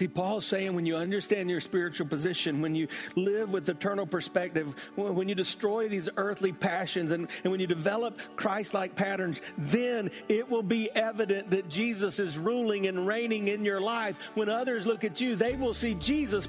See, Paul's saying when you understand your spiritual position, when you live with eternal perspective, when you destroy these earthly passions, and, and when you develop Christ like patterns, then it will be evident that Jesus is ruling and reigning in your life. When others look at you, they will see Jesus.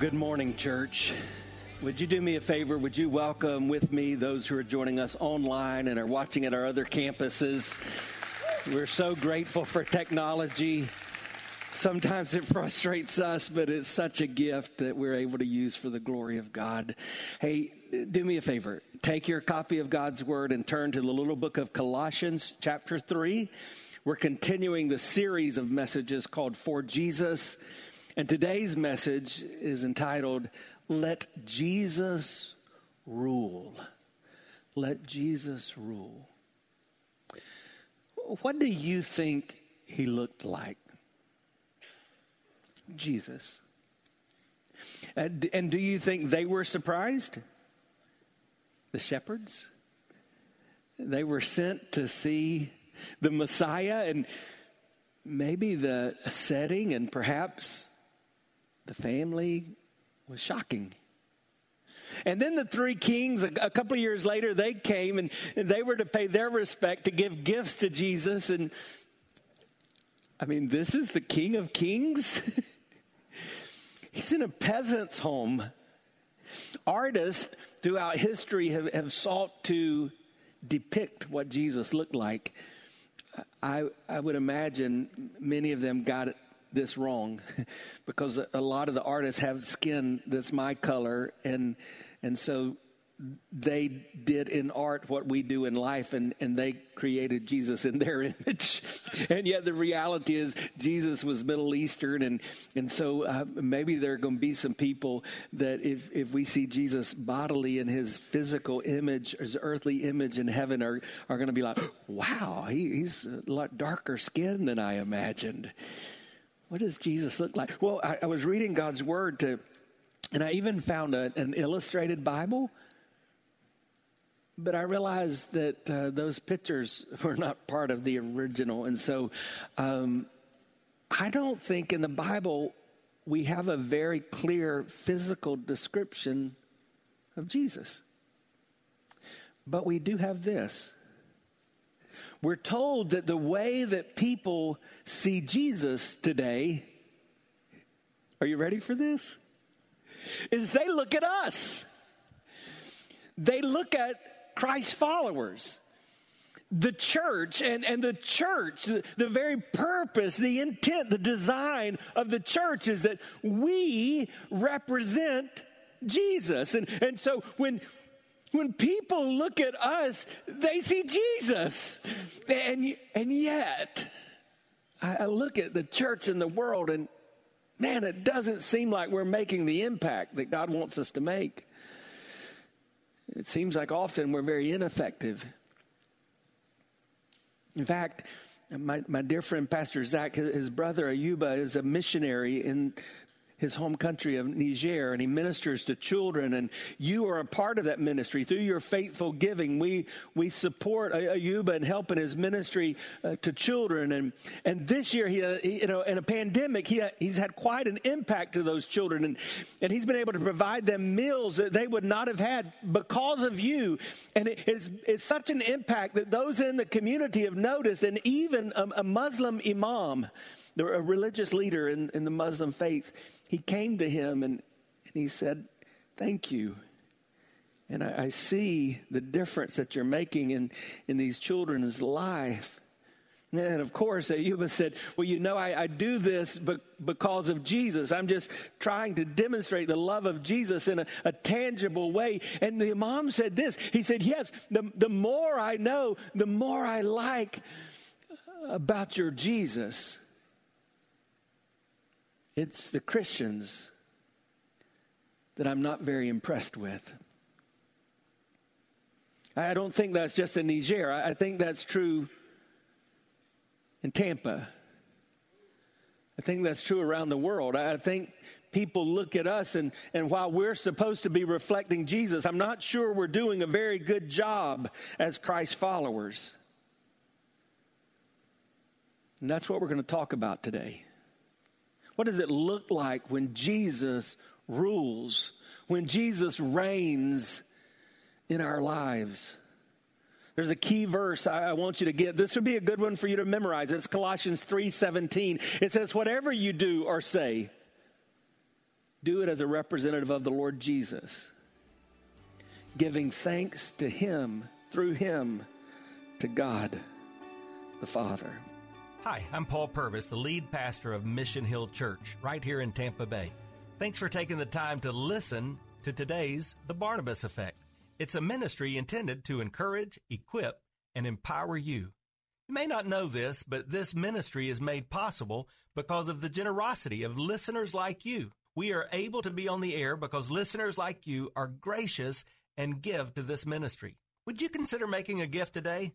Good morning, church. Would you do me a favor? Would you welcome with me those who are joining us online and are watching at our other campuses? We're so grateful for technology. Sometimes it frustrates us, but it's such a gift that we're able to use for the glory of God. Hey, do me a favor. Take your copy of God's Word and turn to the little book of Colossians, chapter 3. We're continuing the series of messages called For Jesus. And today's message is entitled, Let Jesus Rule. Let Jesus Rule. What do you think he looked like? Jesus. And, and do you think they were surprised? The shepherds? They were sent to see the Messiah and maybe the setting and perhaps the family was shocking. And then the three kings, a, couple of years later, they came and, they were to pay their respect to give gifts to Jesus. And I mean, this is the King of Kings. He's in a peasant's home. Artists throughout history have, have sought to depict what Jesus looked like. I, I would imagine many of them got this wrong because a lot of the artists have skin that's my color and and so they did in art what we do in life and, and they created Jesus in their image. and yet the reality is Jesus was Middle Eastern. And, and so uh, maybe there are going to be some people that if, if we see Jesus bodily in his physical image, his earthly image in heaven are, are going to be like, wow, he, he's a lot darker skin than I imagined. What does Jesus look like? Well, I, I was reading God's word to, and I even found a, an illustrated Bible. But I realized that uh, those pictures were not part of the original. And so um, I don't think in the Bible we have a very clear physical description of Jesus. But we do have this we're told that the way that people see Jesus today, are you ready for this? Is they look at us. They look at Christ's followers the church and, and the church, the, the, very purpose, the intent, the design of the church is that we represent Jesus. And, and so when, when people look at us, they see Jesus. And, and yet, I look at the church and the world, and man, it doesn't seem like we're making the impact that God wants us to make. It seems like often we're very ineffective. In fact, my, my dear friend Pastor Zach, his brother Ayuba is a missionary in his home country of Niger and he ministers to children and you are a part of that ministry. Through your faithful giving we we support Ayuba and helping his ministry uh, to children. And and this year he, uh, he, you know in a pandemic he uh, he's had quite an impact to those children. And and he's been able to provide them meals that they would not have had because of you. And it, it's it's such an impact that those in the community have noticed and even a, a Muslim imam a religious leader in, in the Muslim faith, he came to him and, and he said, Thank you. And I, I see the difference that you're making in, in these children's life. And of course, Ayuba said, Well, you know, I, I do this but because of Jesus. I'm just trying to demonstrate the love of Jesus in a, a, tangible way. And the Imam said this He said, Yes, the, the more I know, the more I like about your Jesus. It's the Christians that I'm not very impressed with. I don't think that's just in Niger. I think that's true in Tampa. I think that's true around the world. I think people look at us, and, and while we're supposed to be reflecting Jesus, I'm not sure we're doing a very good job as Christ followers. And that's what we're going to talk about today. What does it look like when Jesus rules, when Jesus reigns in our lives? There's a key verse I want you to get. This would be a good one for you to memorize. It's Colossians 3:17. It says, "Whatever you do or say, do it as a representative of the Lord Jesus, giving thanks to him through him to God the Father." Hi, I'm Paul Purvis, the lead pastor of Mission Hill Church right here in Tampa Bay. Thanks for taking the time to listen to today's The Barnabas Effect. It's a ministry intended to encourage, equip, and empower you. You may not know this, but this ministry is made possible because of the generosity of listeners like you. We are able to be on the air because listeners like you are gracious and give to this ministry. Would you consider making a gift today?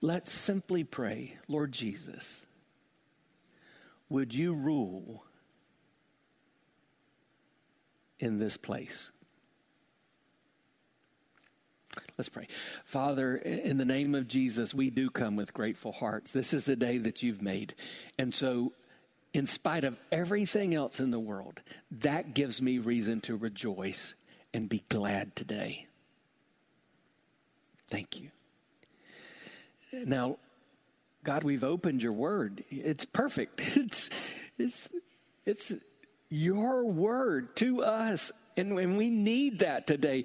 Let's simply pray, Lord Jesus, would you rule in this place. Let's pray. Father, in the name of Jesus, we do come with grateful hearts. This is the day that you've made. And so, in spite of everything else in the world, that gives me reason to rejoice and be glad today. Thank you. Now, God, we've opened your word. It's perfect. It's, it's, it's your word to us. And, and we need that today.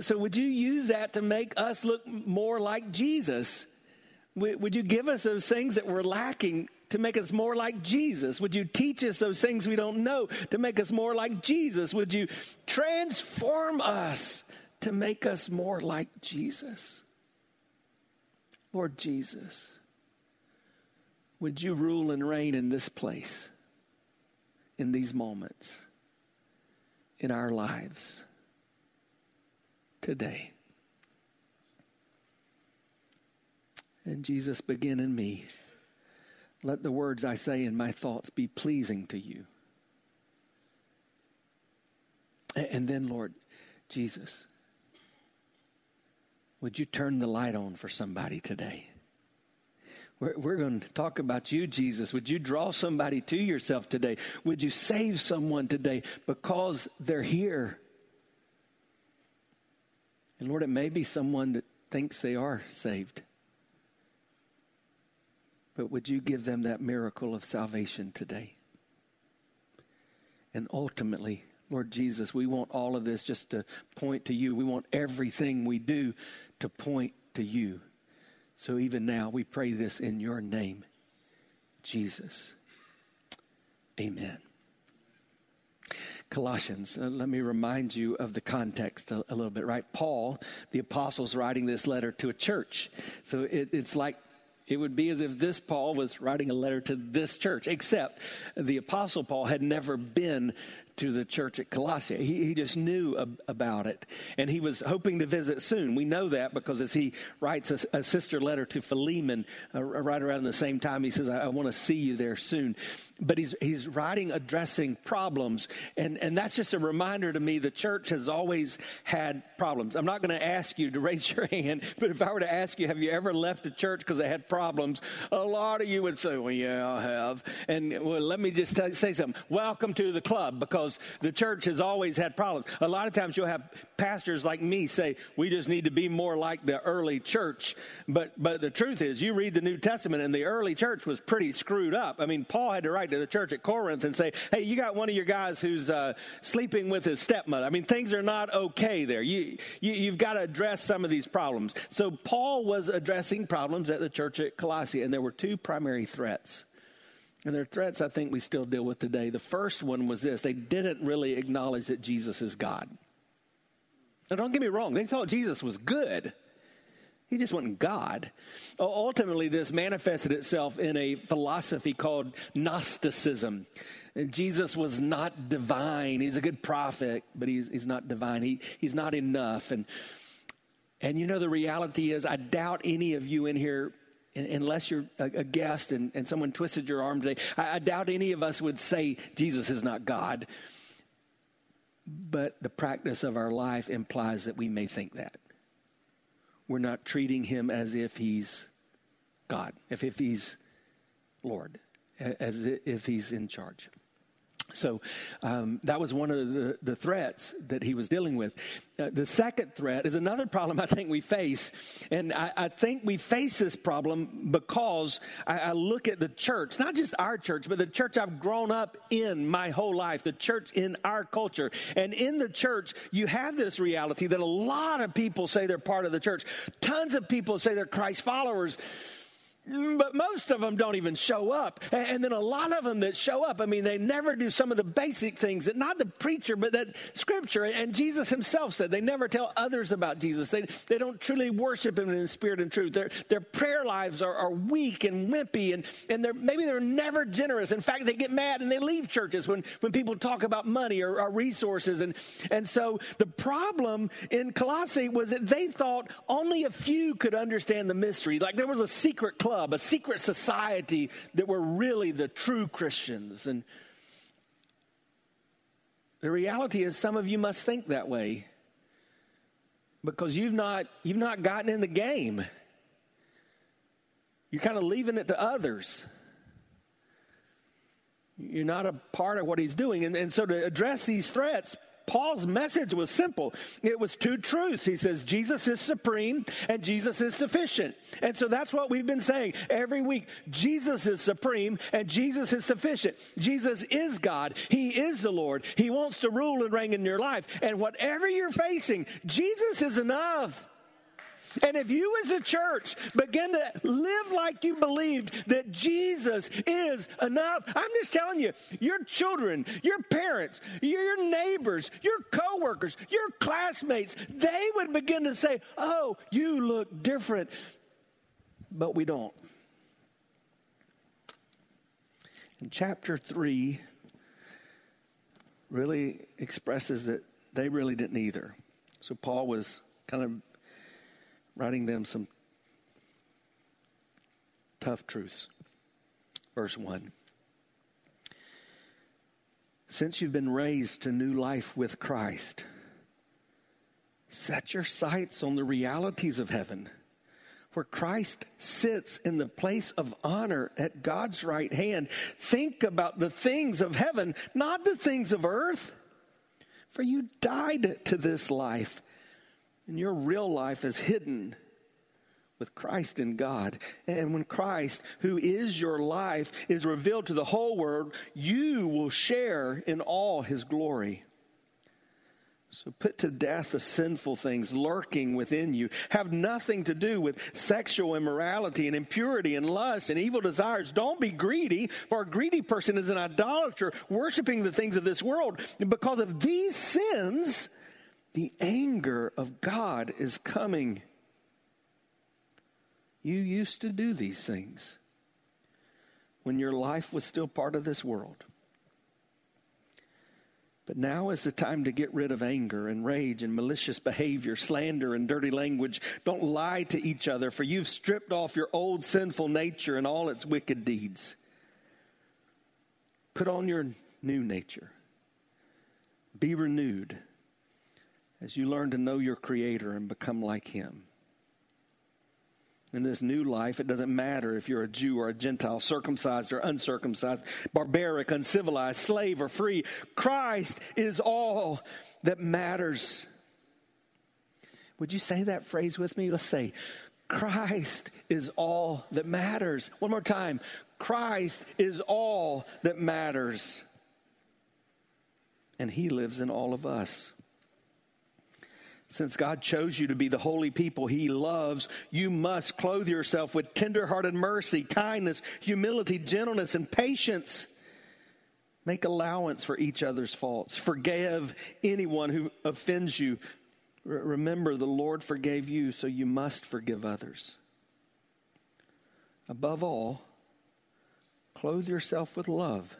So, would you use that to make us look more like Jesus? Would you give us those things that we're lacking to make us more like Jesus? Would you teach us those things we don't know to make us more like Jesus? Would you transform us to make us more like Jesus? Lord Jesus, would you rule and reign in this place? in these moments in our lives today. And Jesus, begin in me. Let the words I say and my thoughts be pleasing to you. And then, Lord Jesus, would you turn the light on for somebody today? We're, we're going to talk about you, Jesus. Would you draw somebody to yourself today? Would you save someone today because they're here? And Lord, it may be someone that thinks they are saved. But would you give them that miracle of salvation today? And ultimately, Lord Jesus, we want all of this just to point to you. We want everything we do to point to you. So even now, we pray this in your name, Jesus. Amen. Colossians, uh, let me remind you of the context a, a, little bit, right? Paul, the apostle's writing this letter to a church. So it, it's like it would be as if this Paul was writing a letter to this church, except the apostle Paul had never been to the church at Colossae. He, he just knew ab- about it. And he was hoping to visit soon. We know that because as he writes a, a sister letter to Philemon uh, right around the same time, he says, I, I want to see you there soon. But he's, he's writing addressing problems. And, and that's just a reminder to me the church has always had problems. I'm not going to ask you to raise your hand, but if I were to ask you, have you ever left a church because they had problems? A lot of you would say, well, yeah, I have. And well, let me just say something. Welcome to the club because because the church has always had problems. A lot of times you'll have pastors like me say, we just need to be more like the early church. But, but the truth is, you read the New Testament and the early church was pretty screwed up. I mean, Paul had to write to the church at Corinth and say, hey, you got one of your guys who's uh, sleeping with his stepmother. I mean, things are not okay there. You, you, you've got to address some of these problems. So Paul was addressing problems at the church at Colossae, and there were two primary threats. And there are threats I think we still deal with today. The first one was this they didn't really acknowledge that Jesus is God. Now, don't get me wrong, they thought Jesus was good. He just wasn't God. Ultimately, this manifested itself in a philosophy called Gnosticism. Jesus was not divine. He's a good prophet, but he's, he's not divine. He, he's not enough. And, and you know, the reality is, I doubt any of you in here unless you're a, guest and, and someone twisted your arm today, I, I doubt any of us would say Jesus is not God. But the practice of our life implies that we may think that. We're not treating him as if he's God, if, if he's Lord, as if he's in charge. So um, that was one of the, the threats that he was dealing with. Uh, the second threat is another problem I think we face. And I, I think we face this problem because I, I, look at the church, not just our church, but the church I've grown up in my whole life, the church in our culture. And in the church, you have this reality that a lot of people say they're part of the church. Tons of people say they're Christ followers but most of them don't even show up. And then a lot of them that show up, I mean, they never do some of the basic things that not the preacher, but that scripture. And Jesus himself said they never tell others about Jesus. They, they don't truly worship him in spirit and truth. Their, their prayer lives are, are weak and wimpy, and, and they're, maybe they're never generous. In fact, they get mad and they leave churches when, when people talk about money or, or resources. And, and so the problem in Colossae was that they thought only a few could understand the mystery. Like there was a secret club club, a secret society that were really the true Christians. And the reality is, some of you must think that way because you've not, you've not gotten in the game. You're kind of leaving it to others. You're not a part of what he's doing. And, and so, to address these threats, Paul's message was simple. It was two truths. He says Jesus is supreme and Jesus is sufficient. And so that's what we've been saying every week. Jesus is supreme and Jesus is sufficient. Jesus is God. He is the Lord. He wants to rule and reign in your life. And whatever you're facing, Jesus is enough. And if you as a church begin to live like you believed that Jesus is enough, I'm just telling you, your children, your parents, your neighbors, your coworkers, your classmates, they would begin to say, "Oh, you look different." But we don't. And chapter 3 really expresses that they really didn't either. So Paul was kind of writing them some tough truths. Verse 1 Since you've been raised to new life with Christ, set your sights on the realities of heaven, where Christ sits in the place of honor at God's right hand. Think about the things of heaven, not the things of earth. For you died to this life and your real life is hidden with Christ in God. And when Christ, who is your life, is revealed to the whole world, you will share in all his glory. So put to death the sinful things lurking within you. Have nothing to do with sexual immorality and impurity and lust and evil desires. Don't be greedy, for a greedy person is an idolater, worshiping the things of this world. And because of these sins, the anger of God is coming. You used to do these things when your life was still part of this world. But now is the time to get rid of anger and rage and malicious behavior, slander and dirty language. Don't lie to each other, for you've stripped off your old sinful nature and all its wicked deeds. Put on your new nature. Be renewed as you learn to know your Creator and become like Him in this new life, it doesn't matter if you're a Jew or a Gentile, circumcised or uncircumcised, barbaric, uncivilized, slave or free. Christ is all that matters. Would you say that phrase with me? Let's say, Christ is all that matters. One more time. Christ is all that matters. And He lives in all of us. Since God chose you to be the holy people he loves, you must clothe yourself with tenderhearted mercy, kindness, humility, gentleness, and patience. Make allowance for each other's faults. Forgive anyone who offends you. remember, the Lord forgave you, so you must forgive others. Above all, clothe yourself with love,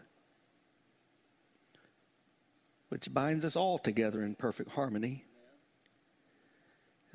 which binds us all together in perfect harmony.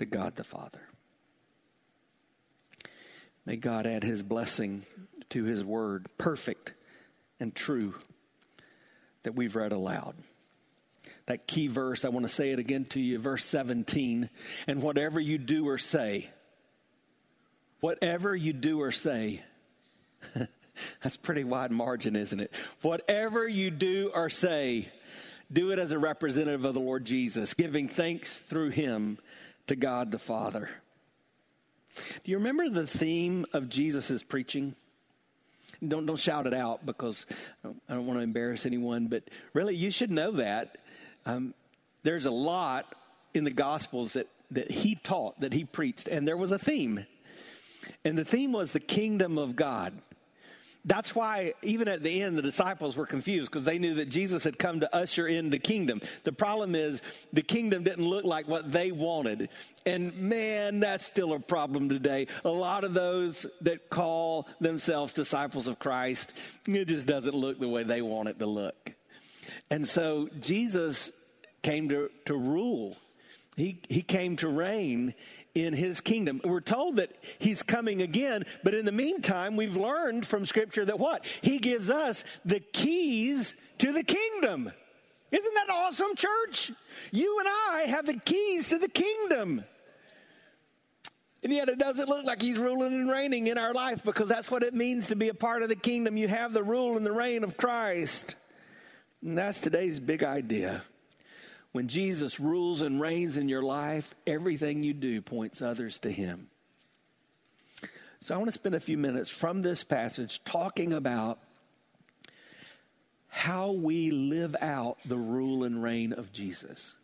to God the Father. May God add his blessing to his word, perfect and true, that we've read aloud. That key verse, I want to say it again to you, verse 17. And whatever you do or say, whatever you do or say, that's pretty wide margin, isn't it? Whatever you do or say, do it as a representative of the Lord Jesus, giving thanks through him to God the Father. Do you remember the theme of Jesus' preaching? Don't, don't shout it out because I don't, I don't want to embarrass anyone, but really, you should know that. Um, there's a lot in the Gospels that, that he taught, that he preached, and there was a theme. And the theme was the kingdom of God. That's why, even at the end, the disciples were confused because they knew that Jesus had come to usher in the kingdom. The problem is, the kingdom didn't look like what they wanted. And man, that's still a problem today. A lot of those that call themselves disciples of Christ, it just doesn't look the way they want it to look. And so, Jesus came to, to rule, he, he came to reign in his kingdom. We're told that he's coming again, but in the meantime, we've learned from scripture that what? He gives us the keys to the kingdom. Isn't that awesome, church? You and I have the keys to the kingdom. And yet it doesn't look like he's ruling and reigning in our life because that's what it means to be a part of the kingdom. You have the rule and the reign of Christ. And that's today's big idea. When Jesus rules and reigns in your life, everything you do points others to him. So I want to spend a few minutes from this passage talking about how we live out the rule and reign of Jesus.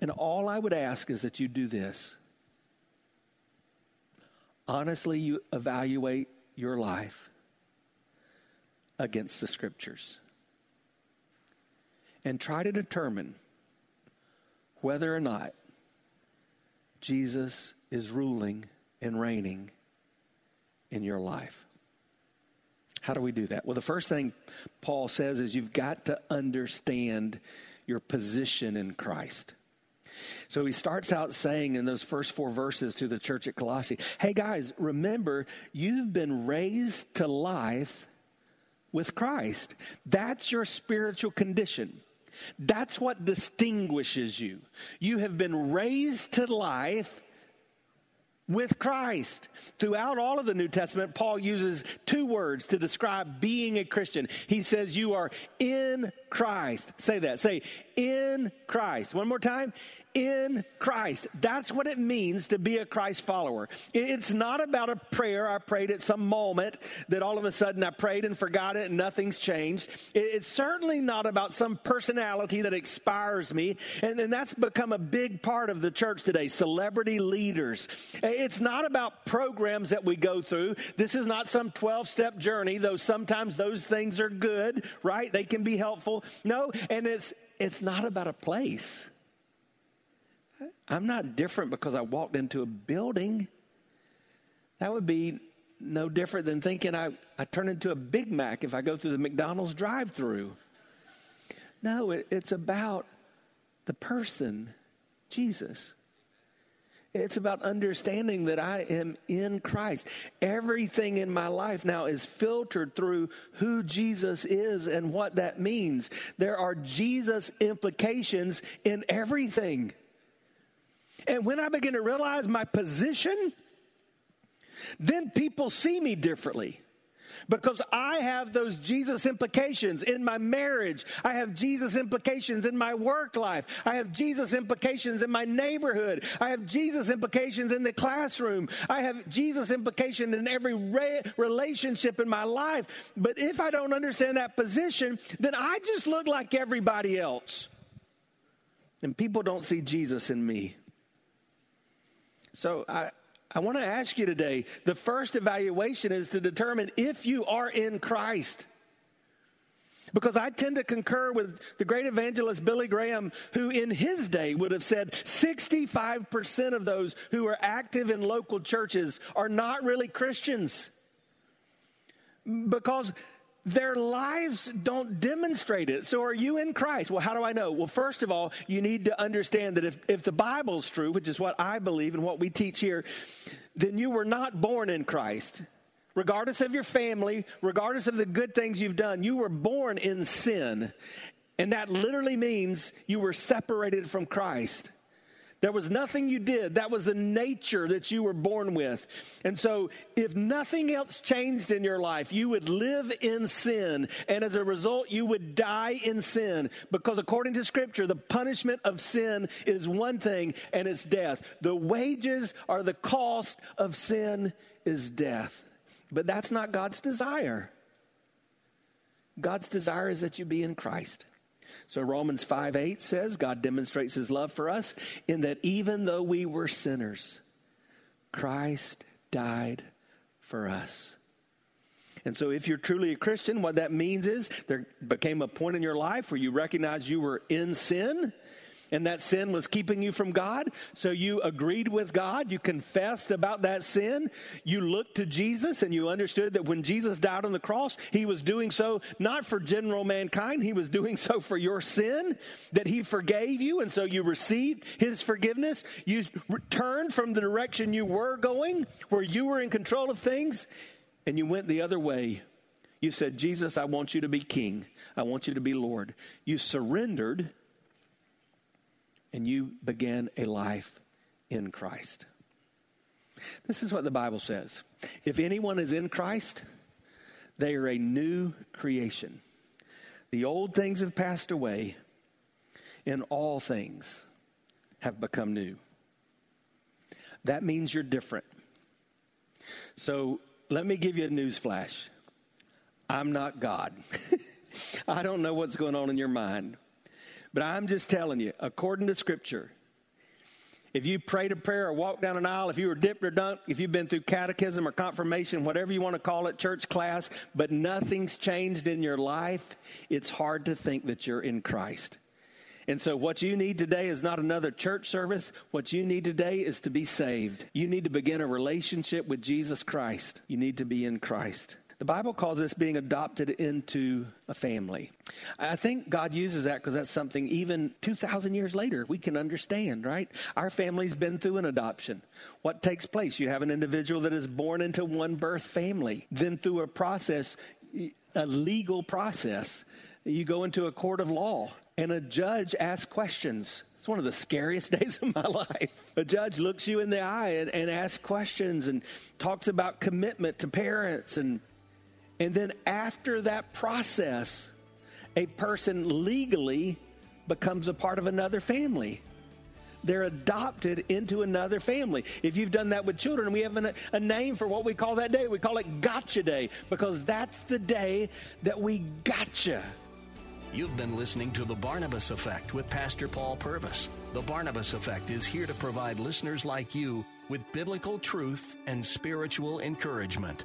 And all I would ask is that you do this. Honestly, you evaluate your life against the scriptures and try to determine whether or not Jesus is ruling and reigning in your life. How do we do that? Well, the first thing Paul says is you've got to understand your position in Christ. So he starts out saying in those first four verses to the church at Colossae, hey guys, remember, you've been raised to life with Christ. That's your spiritual condition. That's what distinguishes you. You have been raised to life with Christ. Throughout all of the New Testament, Paul uses two words to describe being a Christian. He says, You are in Christ. Say that. Say, in Christ. One more time. In Christ. That's what it means to be a Christ follower. It's not about a prayer I prayed at some moment that all of a sudden I prayed and forgot it and nothing's changed. It's certainly not about some personality that inspires me. And, and that's become a big part of the church today celebrity leaders. It's not about programs that we go through. This is not some 12 step journey, though sometimes those things are good, right? They can be helpful. No, and it's, it's not about a place. I'm not different because I walked into a building. That would be no different than thinking I, I turn into a Big Mac if I go through the McDonald's drive through. No, it, it's about the person, Jesus. It's about understanding that I am in Christ. Everything in my life now is filtered through who Jesus is and what that means. There are Jesus implications in everything. And when I begin to realize my position, then people see me differently because I have those Jesus implications in my marriage. I have Jesus implications in my work life. I have Jesus implications in my neighborhood. I have Jesus implications in the classroom. I have Jesus implication in every re- relationship in my life. But if I don't understand that position, then I just look like everybody else. And people don't see Jesus in me. So I, I want to ask you today the first evaluation is to determine if you are in Christ. Because I tend to concur with the great evangelist Billy Graham, who in his day would have said 65% of those who are active in local churches are not really Christians. Because their lives don't demonstrate it. So, are you in Christ? Well, how do I know? Well, first of all, you need to understand that if, if the Bible's true, which is what I believe and what we teach here, then you were not born in Christ. Regardless of your family, regardless of the good things you've done, you were born in sin. And that literally means you were separated from Christ. There was nothing you did. That was the nature that you were born with. And so, if nothing else changed in your life, you would live in sin. And as a result, you would die in sin. Because according to Scripture, the punishment of sin is one thing, and it's death. The wages or the cost of sin is death. But that's not God's desire. God's desire is that you be in Christ. So Romans 5 8 says, God demonstrates his love for us in that even though we were sinners, Christ died for us. And so, if you're truly a Christian, what that means is there became a point in your life where you recognized you were in sin and that sin was keeping you from God. So you agreed with God. You confessed about that sin. You looked to Jesus and you understood that when Jesus died on the cross, he was doing so not for general mankind, he was doing so for your sin, that he forgave you. And so you received his forgiveness. You returned from the direction you were going, where you were in control of things, and you went the other way. You said, Jesus, I want you to be king. I want you to be Lord. You surrendered and you began a life in Christ. This is what the Bible says. If anyone is in Christ, they are a new creation. The old things have passed away, and all things have become new. That means you're different. So let me give you a news flash. I'm not God. I don't know what's going on in your mind. But I'm just telling you, according to Scripture, if you prayed a prayer or walked down an aisle, if you were dipped or dunked, if you've been through catechism or confirmation, whatever you want to call it, church class, but nothing's changed in your life, it's hard to think that you're in Christ. And so, what you need today is not another church service. What you need today is to be saved. You need to begin a relationship with Jesus Christ. You need to be in Christ. The Bible calls this being adopted into a family. I think God uses that because that's something even 2,000 years later we can understand, right? Our family's been through an adoption. What takes place? You have an individual that is born into one birth family, then through a process, a legal process, you go into a court of law and a judge asks questions. It's one of the scariest days of my life. A judge looks you in the eye and, and asks questions and talks about commitment to parents and and then after that process, a person legally becomes a part of another family. they're adopted into another family. If you've done that with children, we have a, a name for what we call that day. We call it Gotcha Day because that's the day that we gotcha. You've been listening to The Barnabas Effect with Pastor Paul Purvis. The Barnabas Effect is here to provide listeners like you with biblical truth and spiritual encouragement.